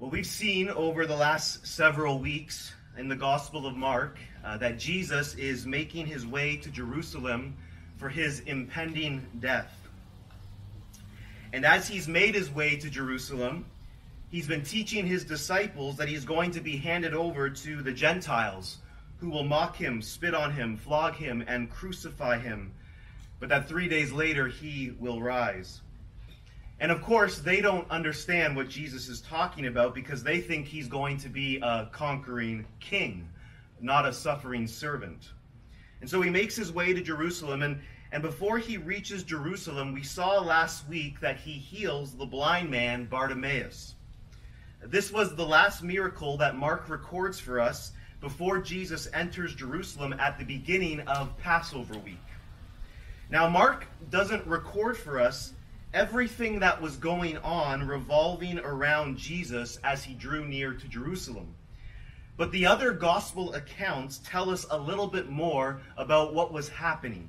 Well, we've seen over the last several weeks in the Gospel of Mark uh, that Jesus is making his way to Jerusalem for his impending death. And as he's made his way to Jerusalem, he's been teaching his disciples that he's going to be handed over to the Gentiles who will mock him, spit on him, flog him, and crucify him, but that three days later he will rise. And of course, they don't understand what Jesus is talking about because they think he's going to be a conquering king, not a suffering servant. And so he makes his way to Jerusalem, and, and before he reaches Jerusalem, we saw last week that he heals the blind man Bartimaeus. This was the last miracle that Mark records for us before Jesus enters Jerusalem at the beginning of Passover week. Now, Mark doesn't record for us everything that was going on revolving around Jesus as he drew near to Jerusalem. But the other gospel accounts tell us a little bit more about what was happening.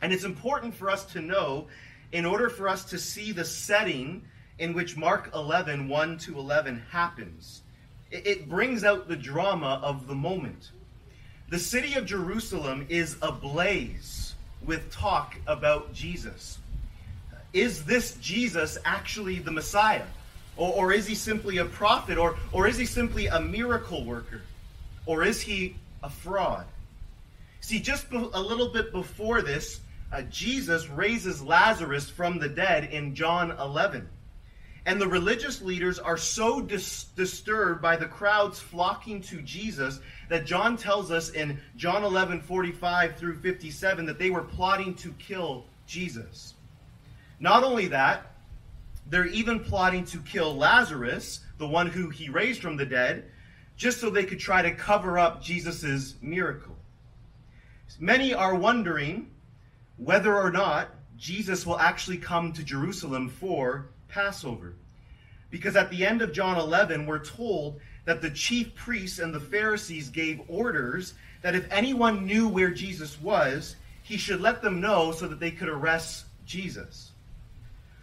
And it's important for us to know in order for us to see the setting in which Mark 11, 1 to 11 happens. It brings out the drama of the moment. The city of Jerusalem is ablaze with talk about Jesus is this Jesus actually the Messiah? Or, or is he simply a prophet? Or, or is he simply a miracle worker? Or is he a fraud? See, just a little bit before this, uh, Jesus raises Lazarus from the dead in John 11. And the religious leaders are so dis- disturbed by the crowds flocking to Jesus that John tells us in John 11 45 through 57 that they were plotting to kill Jesus. Not only that, they're even plotting to kill Lazarus, the one who he raised from the dead, just so they could try to cover up Jesus' miracle. Many are wondering whether or not Jesus will actually come to Jerusalem for Passover. Because at the end of John 11, we're told that the chief priests and the Pharisees gave orders that if anyone knew where Jesus was, he should let them know so that they could arrest Jesus.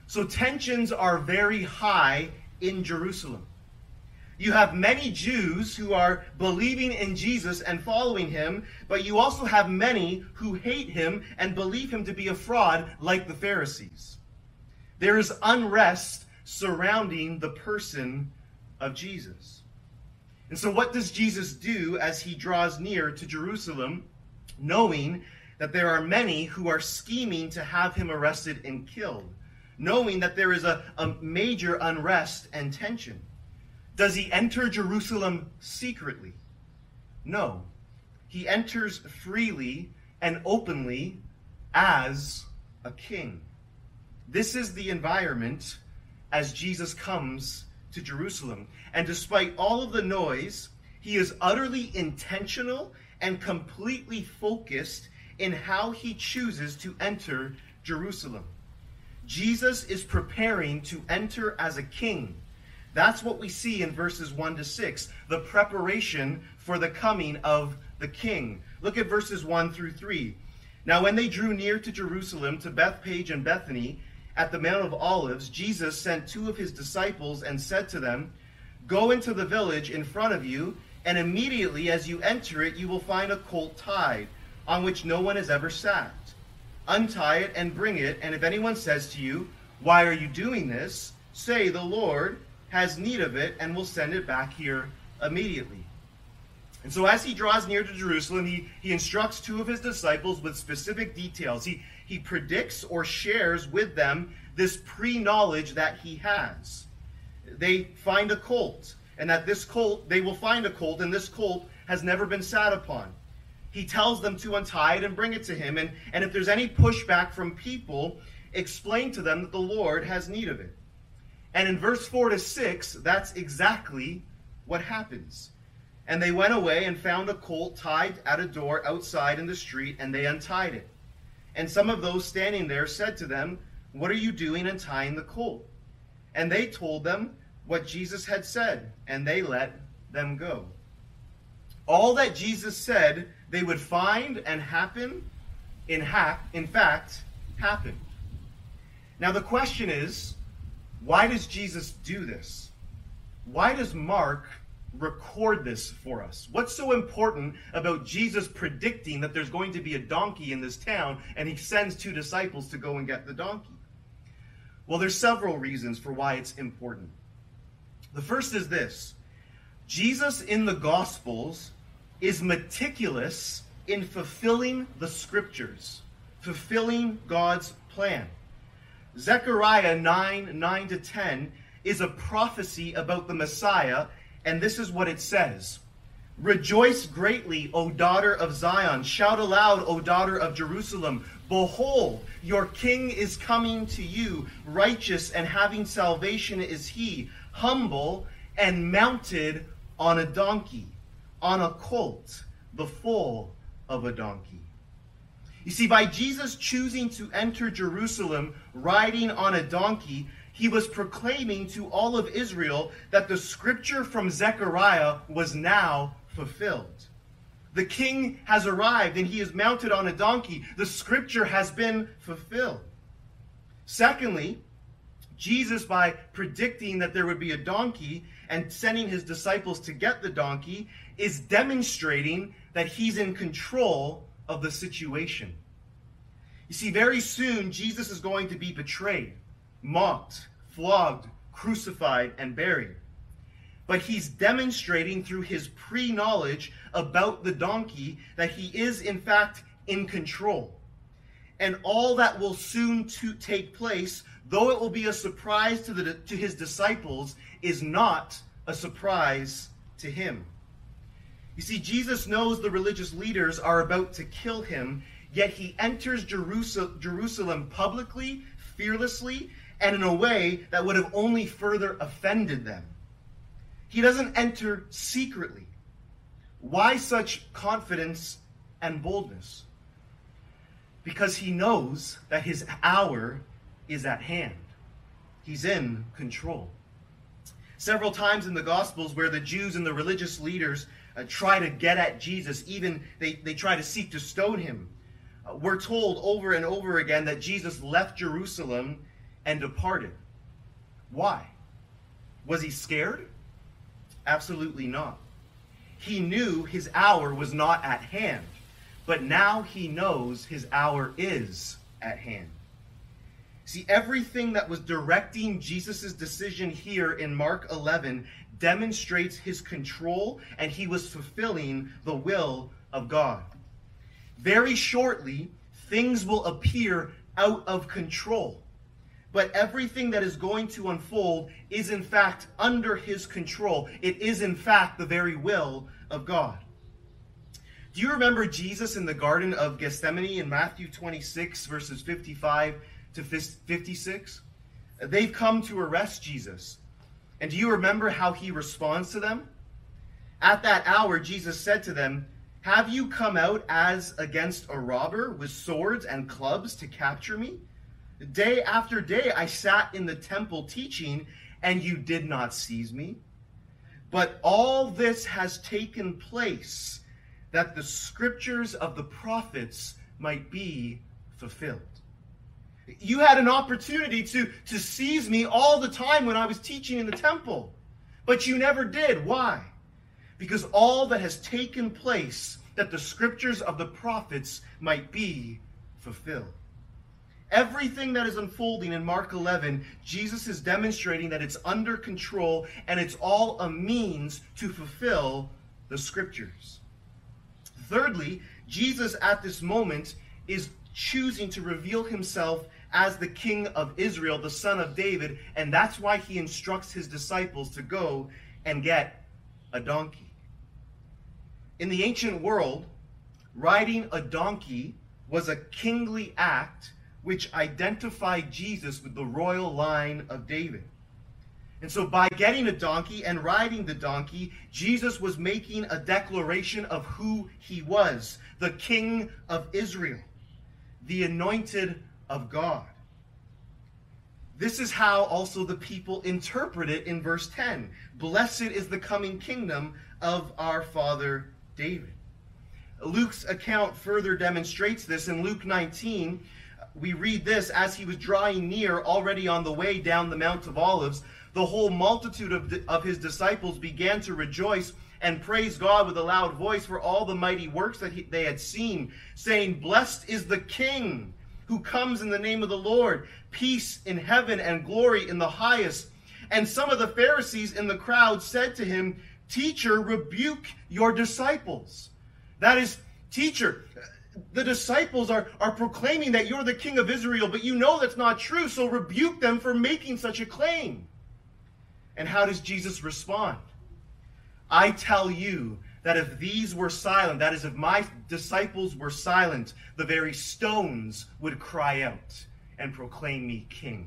So tensions are very high in Jerusalem. You have many Jews who are believing in Jesus and following him, but you also have many who hate him and believe him to be a fraud, like the Pharisees. There is unrest surrounding the person of Jesus. And so, what does Jesus do as he draws near to Jerusalem, knowing that there are many who are scheming to have him arrested and killed? Knowing that there is a, a major unrest and tension. Does he enter Jerusalem secretly? No. He enters freely and openly as a king. This is the environment as Jesus comes to Jerusalem. And despite all of the noise, he is utterly intentional and completely focused in how he chooses to enter Jerusalem. Jesus is preparing to enter as a king. That's what we see in verses 1 to 6, the preparation for the coming of the king. Look at verses 1 through 3. Now, when they drew near to Jerusalem, to Bethphage and Bethany, at the Mount of Olives, Jesus sent two of his disciples and said to them, Go into the village in front of you, and immediately as you enter it, you will find a colt tied, on which no one has ever sat untie it and bring it. And if anyone says to you, Why are you doing this? say, The Lord has need of it and will send it back here immediately. And so as he draws near to Jerusalem, he, he instructs two of his disciples with specific details. He, he predicts or shares with them this pre knowledge that he has. They find a colt, and that this colt, they will find a colt, and this colt has never been sat upon he tells them to untie it and bring it to him. And, and if there's any pushback from people, explain to them that the Lord has need of it. And in verse 4 to 6, that's exactly what happens. And they went away and found a colt tied at a door outside in the street, and they untied it. And some of those standing there said to them, What are you doing untying the colt? And they told them what Jesus had said, and they let them go. All that Jesus said they would find and happen, in, ha- in fact, happened. Now the question is, why does Jesus do this? why does Mark record this for us? What's so important about Jesus predicting that there's going to be a donkey in this town and he sends two disciples to go and get the donkey? Well, there's several reasons for why it's important. The first is this Jesus in the Gospels is meticulous in fulfilling the scriptures, fulfilling God's plan. Zechariah 9 9 to 10 is a prophecy about the Messiah, and this is what it says Rejoice greatly, O daughter of Zion. Shout aloud, O daughter of Jerusalem. Behold, your king is coming to you. Righteous and having salvation is he, humble and mounted on a donkey, on a colt, the foal of a donkey. You see, by Jesus choosing to enter Jerusalem riding on a donkey, he was proclaiming to all of Israel that the scripture from Zechariah was now fulfilled. The king has arrived and he is mounted on a donkey. The scripture has been fulfilled. Secondly, Jesus, by predicting that there would be a donkey and sending his disciples to get the donkey, is demonstrating that he's in control of the situation. You see, very soon, Jesus is going to be betrayed, mocked, flogged, crucified, and buried. But he's demonstrating through his pre knowledge about the donkey that he is, in fact, in control. And all that will soon to take place, though it will be a surprise to, the, to his disciples, is not a surprise to him. You see, Jesus knows the religious leaders are about to kill him, yet he enters Jerusalem publicly, fearlessly, and in a way that would have only further offended them. He doesn't enter secretly. Why such confidence and boldness? Because he knows that his hour is at hand. He's in control. Several times in the Gospels, where the Jews and the religious leaders uh, try to get at Jesus, even they, they try to seek to stone him. Uh, we're told over and over again that Jesus left Jerusalem and departed. Why? Was he scared? Absolutely not. He knew his hour was not at hand, but now he knows his hour is at hand. See, everything that was directing Jesus' decision here in Mark 11 demonstrates his control and he was fulfilling the will of God. Very shortly, things will appear out of control. But everything that is going to unfold is in fact under his control. It is in fact the very will of God. Do you remember Jesus in the Garden of Gethsemane in Matthew 26, verses 55 to 56? They've come to arrest Jesus. And do you remember how he responds to them? At that hour, Jesus said to them, Have you come out as against a robber with swords and clubs to capture me? Day after day I sat in the temple teaching, and you did not seize me. But all this has taken place that the scriptures of the prophets might be fulfilled. You had an opportunity to, to seize me all the time when I was teaching in the temple, but you never did. Why? Because all that has taken place, that the scriptures of the prophets might be fulfilled. Everything that is unfolding in Mark 11, Jesus is demonstrating that it's under control and it's all a means to fulfill the scriptures. Thirdly, Jesus at this moment is choosing to reveal himself as the king of Israel, the son of David, and that's why he instructs his disciples to go and get a donkey. In the ancient world, riding a donkey was a kingly act which identified Jesus with the royal line of David. And so, by getting a donkey and riding the donkey, Jesus was making a declaration of who he was the King of Israel, the anointed of God. This is how also the people interpret it in verse 10 Blessed is the coming kingdom of our father David. Luke's account further demonstrates this. In Luke 19, we read this as he was drawing near, already on the way down the Mount of Olives, the whole multitude of, of his disciples began to rejoice and praise God with a loud voice for all the mighty works that he, they had seen, saying, Blessed is the King who comes in the name of the Lord, peace in heaven and glory in the highest. And some of the Pharisees in the crowd said to him, Teacher, rebuke your disciples. That is, teacher, the disciples are, are proclaiming that you're the king of Israel, but you know that's not true, so rebuke them for making such a claim. And how does Jesus respond? I tell you that if these were silent, that is, if my disciples were silent, the very stones would cry out and proclaim me king.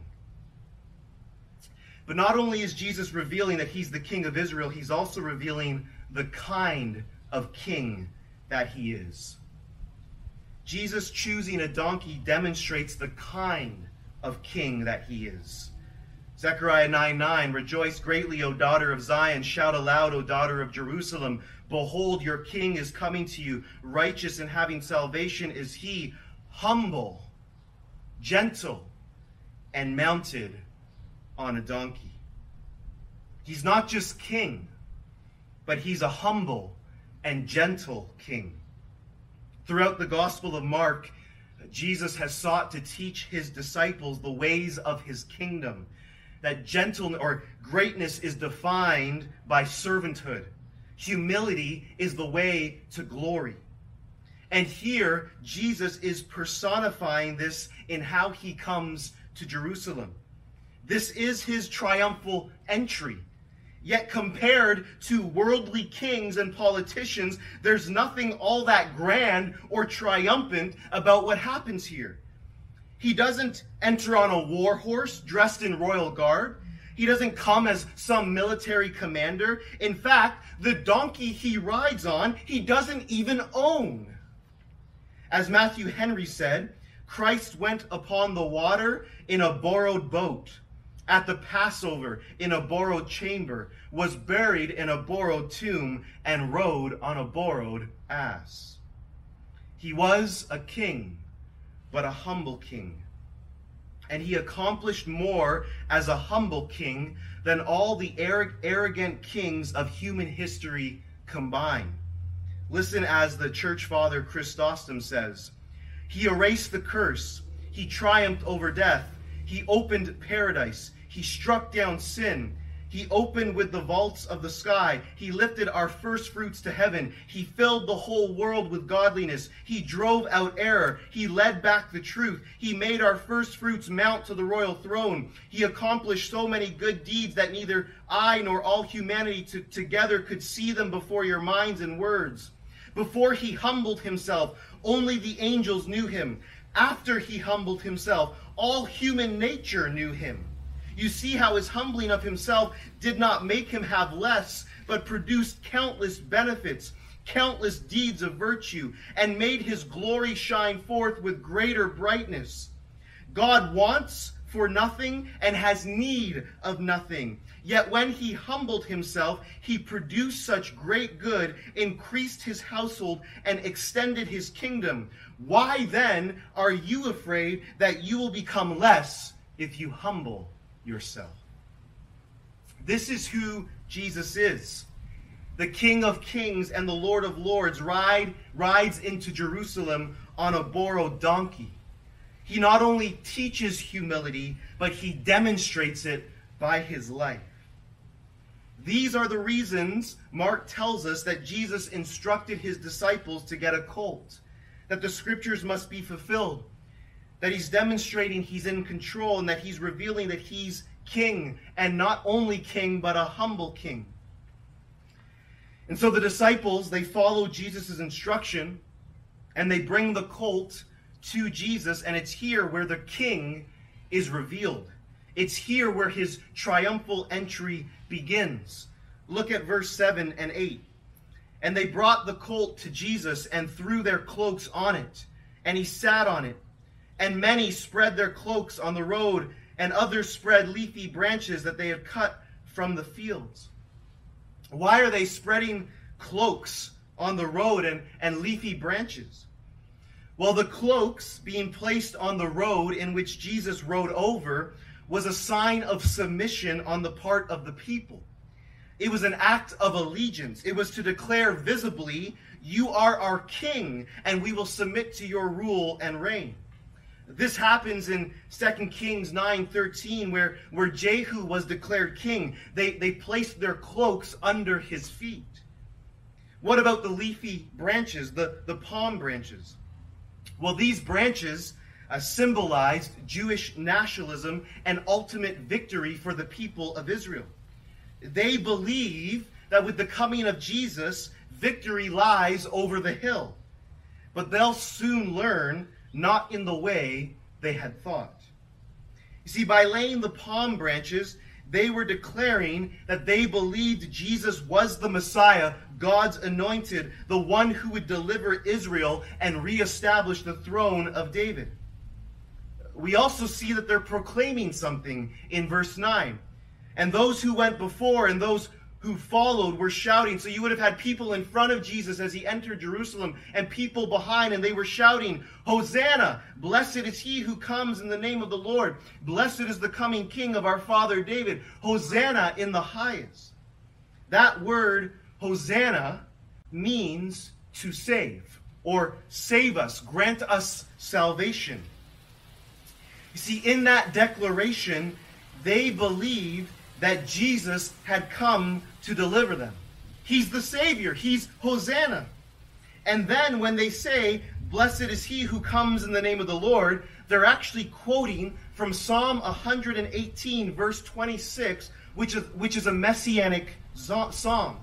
But not only is Jesus revealing that he's the king of Israel, he's also revealing the kind of king that he is. Jesus choosing a donkey demonstrates the kind of king that he is. Zechariah 9 9, Rejoice greatly, O daughter of Zion. Shout aloud, O daughter of Jerusalem. Behold, your king is coming to you. Righteous and having salvation is he, humble, gentle, and mounted on a donkey. He's not just king, but he's a humble and gentle king. Throughout the Gospel of Mark, Jesus has sought to teach his disciples the ways of his kingdom that gentleness or greatness is defined by servanthood. Humility is the way to glory. And here, Jesus is personifying this in how he comes to Jerusalem. This is his triumphal entry. Yet, compared to worldly kings and politicians, there's nothing all that grand or triumphant about what happens here. He doesn't enter on a war horse dressed in royal garb. He doesn't come as some military commander. In fact, the donkey he rides on, he doesn't even own. As Matthew Henry said, Christ went upon the water in a borrowed boat, at the Passover in a borrowed chamber, was buried in a borrowed tomb, and rode on a borrowed ass. He was a king but a humble king. And he accomplished more as a humble king than all the arrogant kings of human history combined. Listen as the church father Chrysostom says He erased the curse, he triumphed over death, he opened paradise, he struck down sin, he opened with the vaults of the sky. He lifted our first fruits to heaven. He filled the whole world with godliness. He drove out error. He led back the truth. He made our first fruits mount to the royal throne. He accomplished so many good deeds that neither I nor all humanity to, together could see them before your minds and words. Before he humbled himself, only the angels knew him. After he humbled himself, all human nature knew him. You see how his humbling of himself did not make him have less, but produced countless benefits, countless deeds of virtue, and made his glory shine forth with greater brightness. God wants for nothing and has need of nothing. Yet when he humbled himself, he produced such great good, increased his household, and extended his kingdom. Why then are you afraid that you will become less if you humble yourself. This is who Jesus is. The King of Kings and the Lord of Lords ride, rides into Jerusalem on a borrowed donkey. He not only teaches humility, but he demonstrates it by his life. These are the reasons Mark tells us that Jesus instructed his disciples to get a colt, that the scriptures must be fulfilled, that he's demonstrating he's in control and that he's revealing that he's king and not only king but a humble king. And so the disciples they follow jesus' instruction and they bring the colt to jesus and it's here where the king is revealed. It's here where his triumphal entry begins. Look at verse 7 and 8 and they brought the colt to jesus and threw their cloaks on it and he sat on it and many spread their cloaks on the road, and others spread leafy branches that they had cut from the fields. Why are they spreading cloaks on the road and, and leafy branches? Well, the cloaks being placed on the road in which Jesus rode over was a sign of submission on the part of the people. It was an act of allegiance. It was to declare visibly, You are our king, and we will submit to your rule and reign. This happens in 2 Kings 9:13, where, where Jehu was declared king. They, they placed their cloaks under his feet. What about the leafy branches, the, the palm branches? Well, these branches uh, symbolized Jewish nationalism and ultimate victory for the people of Israel. They believe that with the coming of Jesus, victory lies over the hill. But they'll soon learn not in the way they had thought. You see, by laying the palm branches, they were declaring that they believed Jesus was the Messiah, God's anointed, the one who would deliver Israel and reestablish the throne of David. We also see that they're proclaiming something in verse 9. And those who went before and those who followed were shouting. So you would have had people in front of Jesus as he entered Jerusalem and people behind, and they were shouting, Hosanna! Blessed is he who comes in the name of the Lord. Blessed is the coming king of our father David. Hosanna in the highest. That word, Hosanna, means to save or save us, grant us salvation. You see, in that declaration, they believed that Jesus had come to deliver them. He's the Savior. He's Hosanna. And then when they say, Blessed is he who comes in the name of the Lord, they're actually quoting from Psalm 118, verse 26, which is, which is a messianic psalm.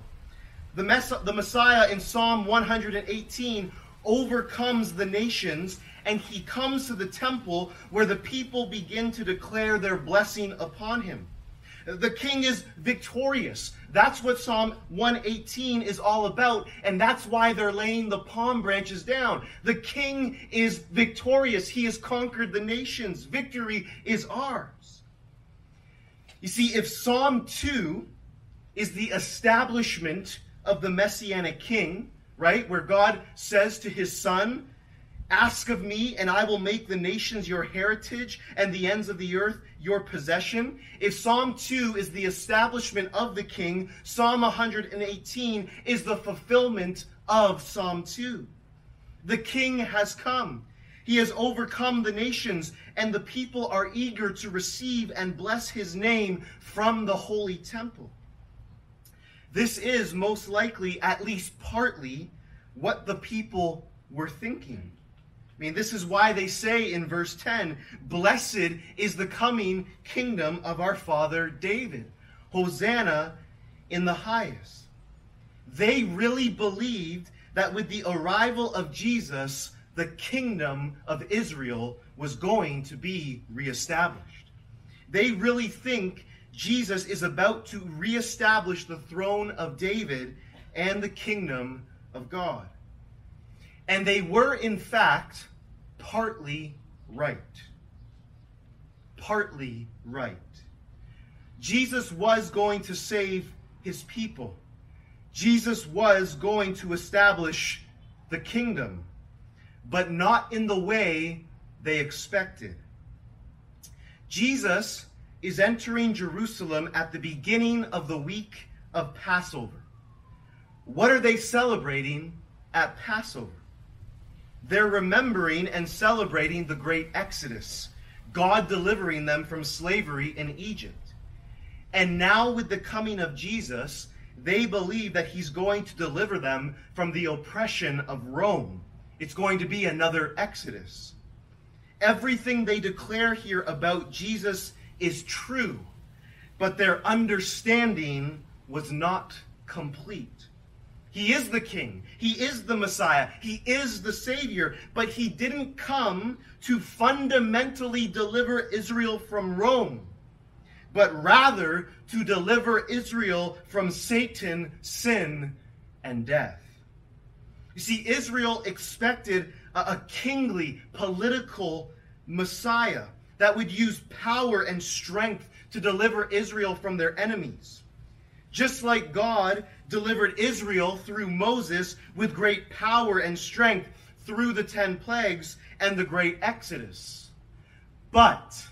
The, mess, the Messiah in Psalm 118 overcomes the nations and he comes to the temple where the people begin to declare their blessing upon him. The king is victorious. That's what Psalm 118 is all about, and that's why they're laying the palm branches down. The king is victorious. He has conquered the nations. Victory is ours. You see, if Psalm 2 is the establishment of the messianic king, right, where God says to his son, Ask of me, and I will make the nations your heritage and the ends of the earth your possession. If Psalm 2 is the establishment of the king, Psalm 118 is the fulfillment of Psalm 2. The king has come. He has overcome the nations, and the people are eager to receive and bless his name from the holy temple. This is most likely, at least partly, what the people were thinking. I mean, this is why they say in verse 10 Blessed is the coming kingdom of our father David. Hosanna in the highest. They really believed that with the arrival of Jesus, the kingdom of Israel was going to be reestablished. They really think Jesus is about to reestablish the throne of David and the kingdom of God. And they were, in fact, partly right. Partly right. Jesus was going to save his people. Jesus was going to establish the kingdom, but not in the way they expected. Jesus is entering Jerusalem at the beginning of the week of Passover. What are they celebrating at Passover? They're remembering and celebrating the great Exodus, God delivering them from slavery in Egypt. And now, with the coming of Jesus, they believe that he's going to deliver them from the oppression of Rome. It's going to be another Exodus. Everything they declare here about Jesus is true, but their understanding was not complete. He is the king. He is the Messiah. He is the Savior. But he didn't come to fundamentally deliver Israel from Rome, but rather to deliver Israel from Satan, sin, and death. You see, Israel expected a, a kingly, political Messiah that would use power and strength to deliver Israel from their enemies. Just like God delivered Israel through Moses with great power and strength through the ten plagues and the great Exodus. But,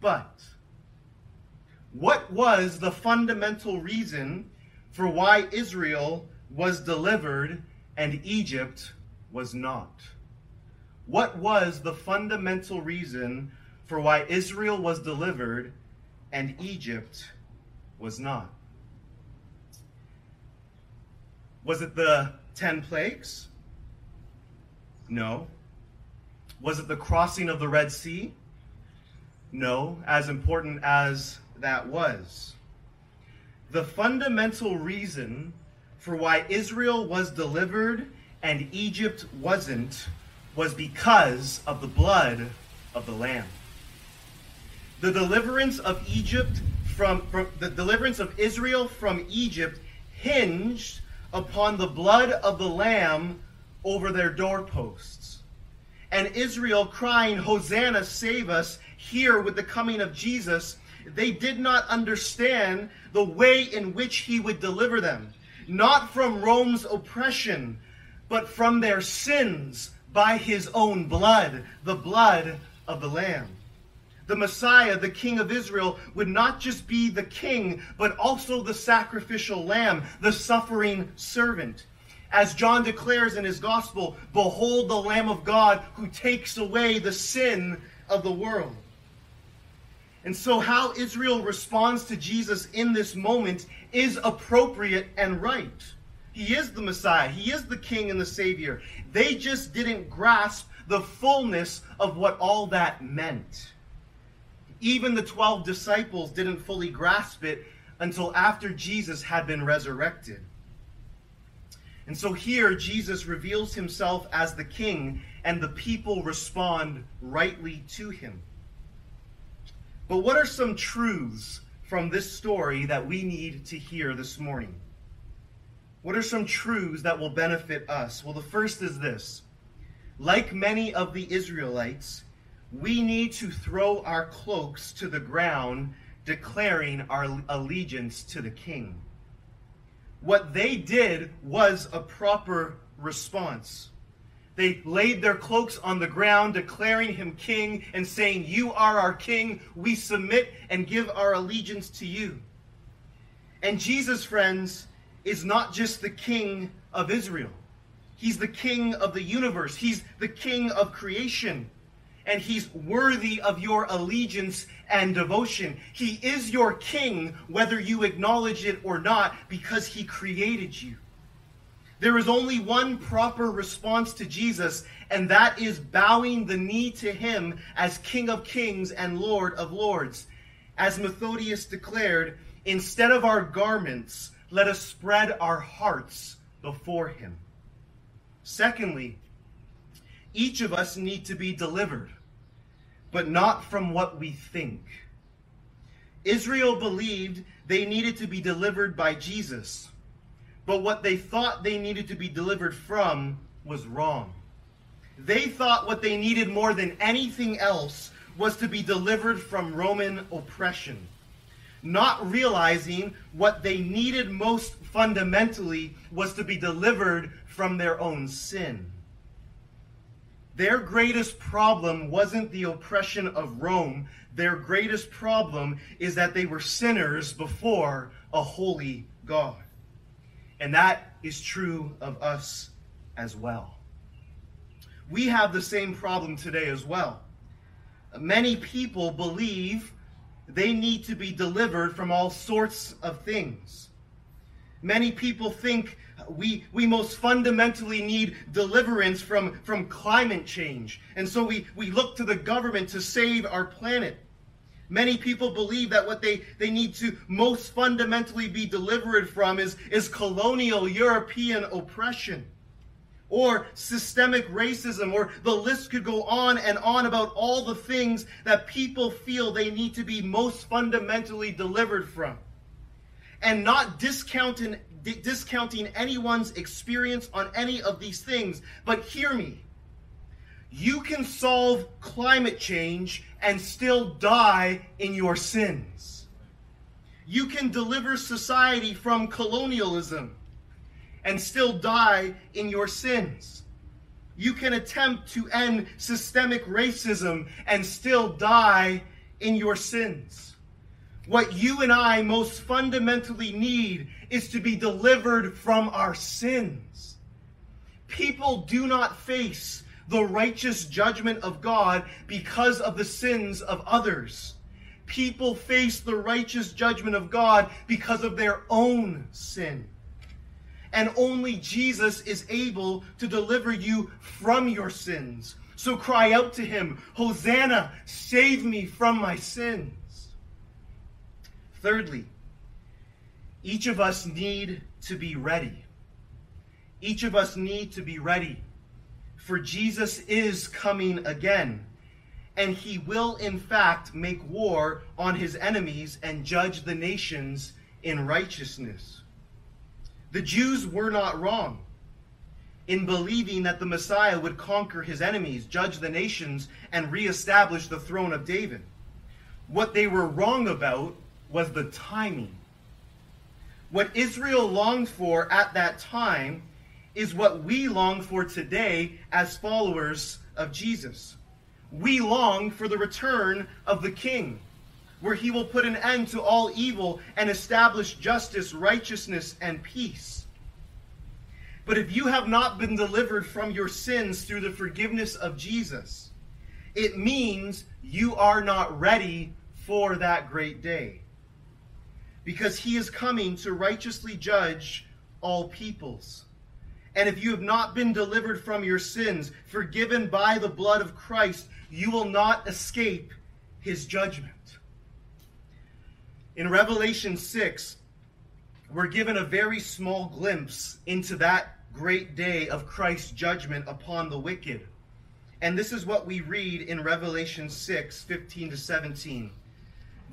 but, What was the fundamental reason for why Israel was delivered and Egypt was not? What was the fundamental reason for why Israel was delivered and Egypt was not? Was it the 10 plagues? No. Was it the crossing of the Red Sea? No, as important as that was. The fundamental reason for why Israel was delivered and Egypt wasn't was because of the blood of the Lamb. The deliverance of Egypt from, from the deliverance of Israel from Egypt hinged upon the blood of the Lamb over their doorposts. And Israel crying, Hosanna, save us, here with the coming of Jesus, they did not understand the way in which he would deliver them, not from Rome's oppression, but from their sins by his own blood, the blood of the Lamb. The Messiah, the King of Israel, would not just be the king, but also the sacrificial lamb, the suffering servant. As John declares in his gospel, behold the Lamb of God who takes away the sin of the world. And so, how Israel responds to Jesus in this moment is appropriate and right. He is the Messiah, He is the King and the Savior. They just didn't grasp the fullness of what all that meant. Even the 12 disciples didn't fully grasp it until after Jesus had been resurrected. And so here, Jesus reveals himself as the king, and the people respond rightly to him. But what are some truths from this story that we need to hear this morning? What are some truths that will benefit us? Well, the first is this. Like many of the Israelites, we need to throw our cloaks to the ground, declaring our allegiance to the king. What they did was a proper response. They laid their cloaks on the ground, declaring him king and saying, You are our king. We submit and give our allegiance to you. And Jesus, friends, is not just the king of Israel, he's the king of the universe, he's the king of creation. And he's worthy of your allegiance and devotion. He is your king, whether you acknowledge it or not, because he created you. There is only one proper response to Jesus, and that is bowing the knee to him as King of Kings and Lord of Lords. As Methodius declared, instead of our garments, let us spread our hearts before him. Secondly, each of us need to be delivered, but not from what we think. Israel believed they needed to be delivered by Jesus but what they thought they needed to be delivered from was wrong. They thought what they needed more than anything else was to be delivered from Roman oppression, not realizing what they needed most fundamentally was to be delivered from their own sin. Their greatest problem wasn't the oppression of Rome. Their greatest problem is that they were sinners before a holy God. And that is true of us as well. We have the same problem today as well. Many people believe they need to be delivered from all sorts of things. Many people think we, we most fundamentally need deliverance from, from climate change. And so we, we look to the government to save our planet. Many people believe that what they, they need to most fundamentally be delivered from is, is colonial European oppression or systemic racism, or the list could go on and on about all the things that people feel they need to be most fundamentally delivered from. And not discounting, discounting anyone's experience on any of these things, but hear me. You can solve climate change and still die in your sins. You can deliver society from colonialism and still die in your sins. You can attempt to end systemic racism and still die in your sins. What you and I most fundamentally need is to be delivered from our sins. People do not face the righteous judgment of God because of the sins of others. People face the righteous judgment of God because of their own sin. And only Jesus is able to deliver you from your sins. So cry out to him, Hosanna, save me from my sins. Thirdly, each of us need to be ready. Each of us need to be ready for Jesus is coming again. And he will, in fact, make war on his enemies and judge the nations in righteousness. The Jews were not wrong in believing that the Messiah would conquer his enemies, judge the nations, and reestablish the throne of David. What they were wrong about was the timing. What Israel longed for at that time is what we long for today as followers of Jesus. We long for the return of the King, where he will put an end to all evil and establish justice, righteousness, and peace. But if you have not been delivered from your sins through the forgiveness of Jesus, it means you are not ready for that great day. Because he is coming to righteously judge all peoples. And if you have not been delivered from your sins, forgiven by the blood of Christ, you will not escape his judgment. In Revelation 6, we're given a very small glimpse into that great day of Christ's judgment upon the wicked. And this is what we read in Revelation 6 15 to 17.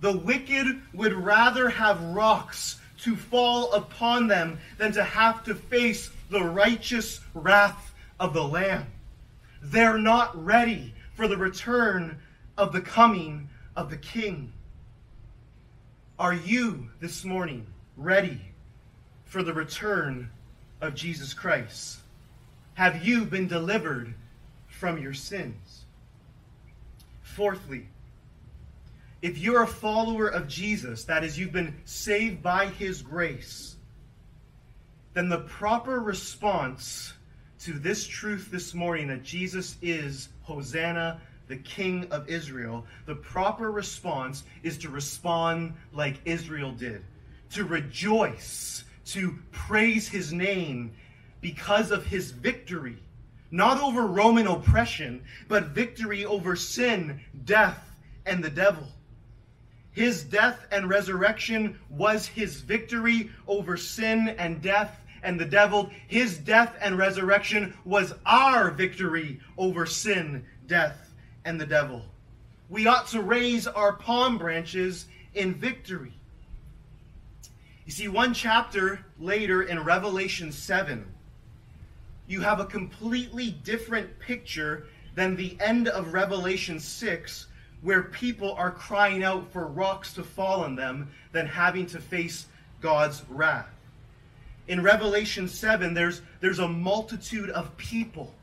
The wicked would rather have rocks to fall upon them than to have to face the righteous wrath of the Lamb. They're not ready for the return of the coming of the King. Are you this morning ready for the return of Jesus Christ? Have you been delivered from your sins? Fourthly, if you're a follower of Jesus, that is, you've been saved by his grace, then the proper response to this truth this morning that Jesus is Hosanna, the King of Israel, the proper response is to respond like Israel did, to rejoice, to praise his name because of his victory, not over Roman oppression, but victory over sin, death, and the devil. His death and resurrection was his victory over sin and death and the devil. His death and resurrection was our victory over sin, death, and the devil. We ought to raise our palm branches in victory. You see, one chapter later in Revelation 7, you have a completely different picture than the end of Revelation 6, where people are crying out for rocks to fall on them than having to face God's wrath. In Revelation 7, there's, there's a multitude of people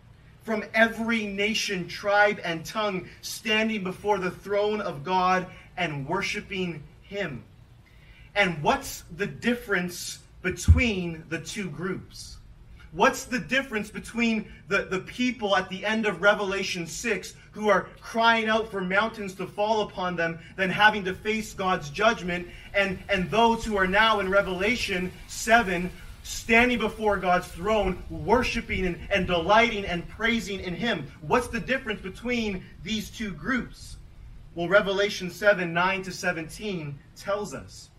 from every nation, tribe, and tongue standing before the throne of God and worshiping Him. And what's the difference between the two groups? What's the difference between the, the people at the end of Revelation 6 who are crying out for mountains to fall upon them than having to face God's judgment and, and those who are now in Revelation 7 standing before God's throne, worshiping and, and delighting and praising in Him? What's the difference between these two groups? Well, Revelation 7 9 to 17 tells us.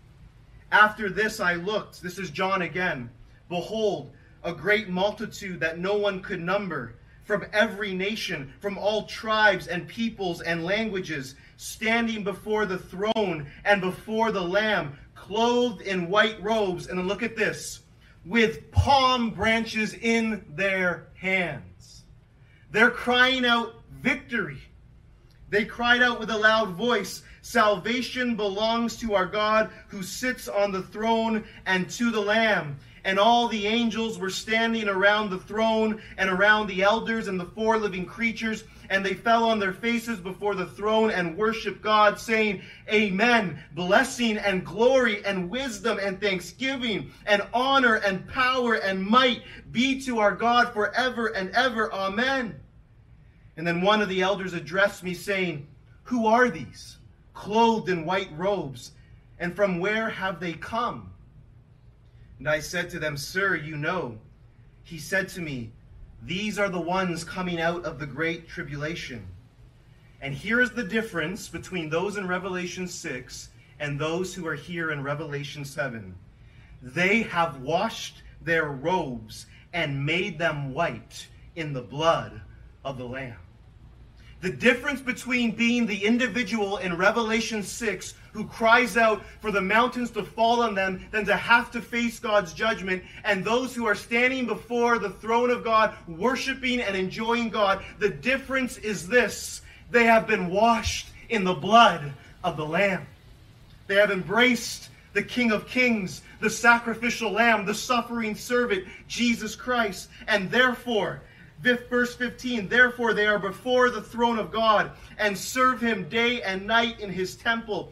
After this I looked, this is John again. Behold, a great multitude that no one could number from every nation, from all tribes and peoples and languages, standing before the throne and before the Lamb, clothed in white robes. And look at this with palm branches in their hands. They're crying out victory. They cried out with a loud voice Salvation belongs to our God who sits on the throne and to the Lamb and all the angels were standing around the throne and around the elders and the four living creatures, and they fell on their faces before the throne and worshiped God, saying, Amen. Blessing and glory and wisdom and thanksgiving and honor and power and might be to our God forever and ever. Amen. And then one of the elders addressed me, saying, Who are these, clothed in white robes, and from where have they come? And I said to them, Sir, you know. He said to me, These are the ones coming out of the great tribulation. And here is the difference between those in Revelation 6 and those who are here in Revelation 7. They have washed their robes and made them white in the blood of the Lamb. The difference between being the individual in Revelation 6 who cries out for the mountains to fall on them than to have to face God's judgment, and those who are standing before the throne of God, worshiping and enjoying God, the difference is this they have been washed in the blood of the Lamb. They have embraced the King of Kings, the sacrificial Lamb, the suffering servant, Jesus Christ, and therefore Verse 15, therefore they are before the throne of God and serve him day and night in his temple.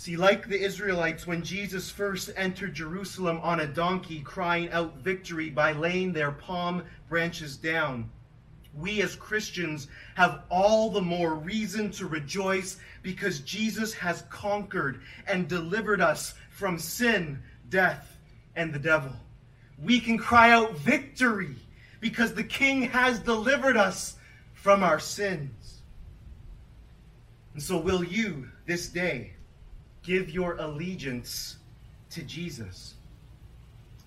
See, like the Israelites, when Jesus first entered Jerusalem on a donkey, crying out victory by laying their palm branches down, we as Christians have all the more reason to rejoice because Jesus has conquered and delivered us from sin, death, and the devil we can cry out victory because the King has delivered us from our sins. And so, will you this day give your allegiance to Jesus?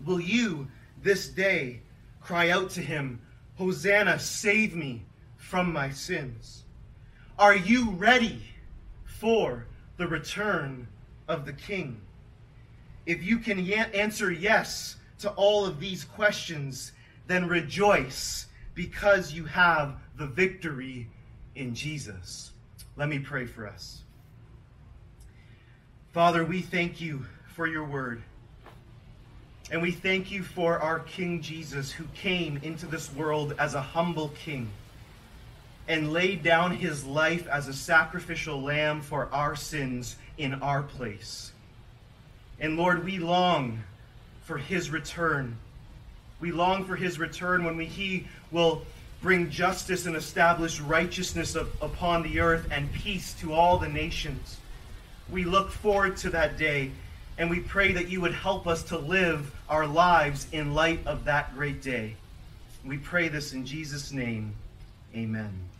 Will you this day cry out to him, Hosanna, save me from my sins? Are you ready for the return of the King? If you can answer yes, to all of these questions, then rejoice because you have the victory in Jesus. Let me pray for us. Father, we thank you for your word. And we thank you for our King Jesus who came into this world as a humble king and laid down his life as a sacrificial lamb for our sins in our place. And Lord, we long for his return. We long for his return when we, he will bring justice and establish righteousness of, upon the earth and peace to all the nations. We look forward to that day, and we pray that you would help us to live our lives in light of that great day. We pray this in Jesus' name. Amen.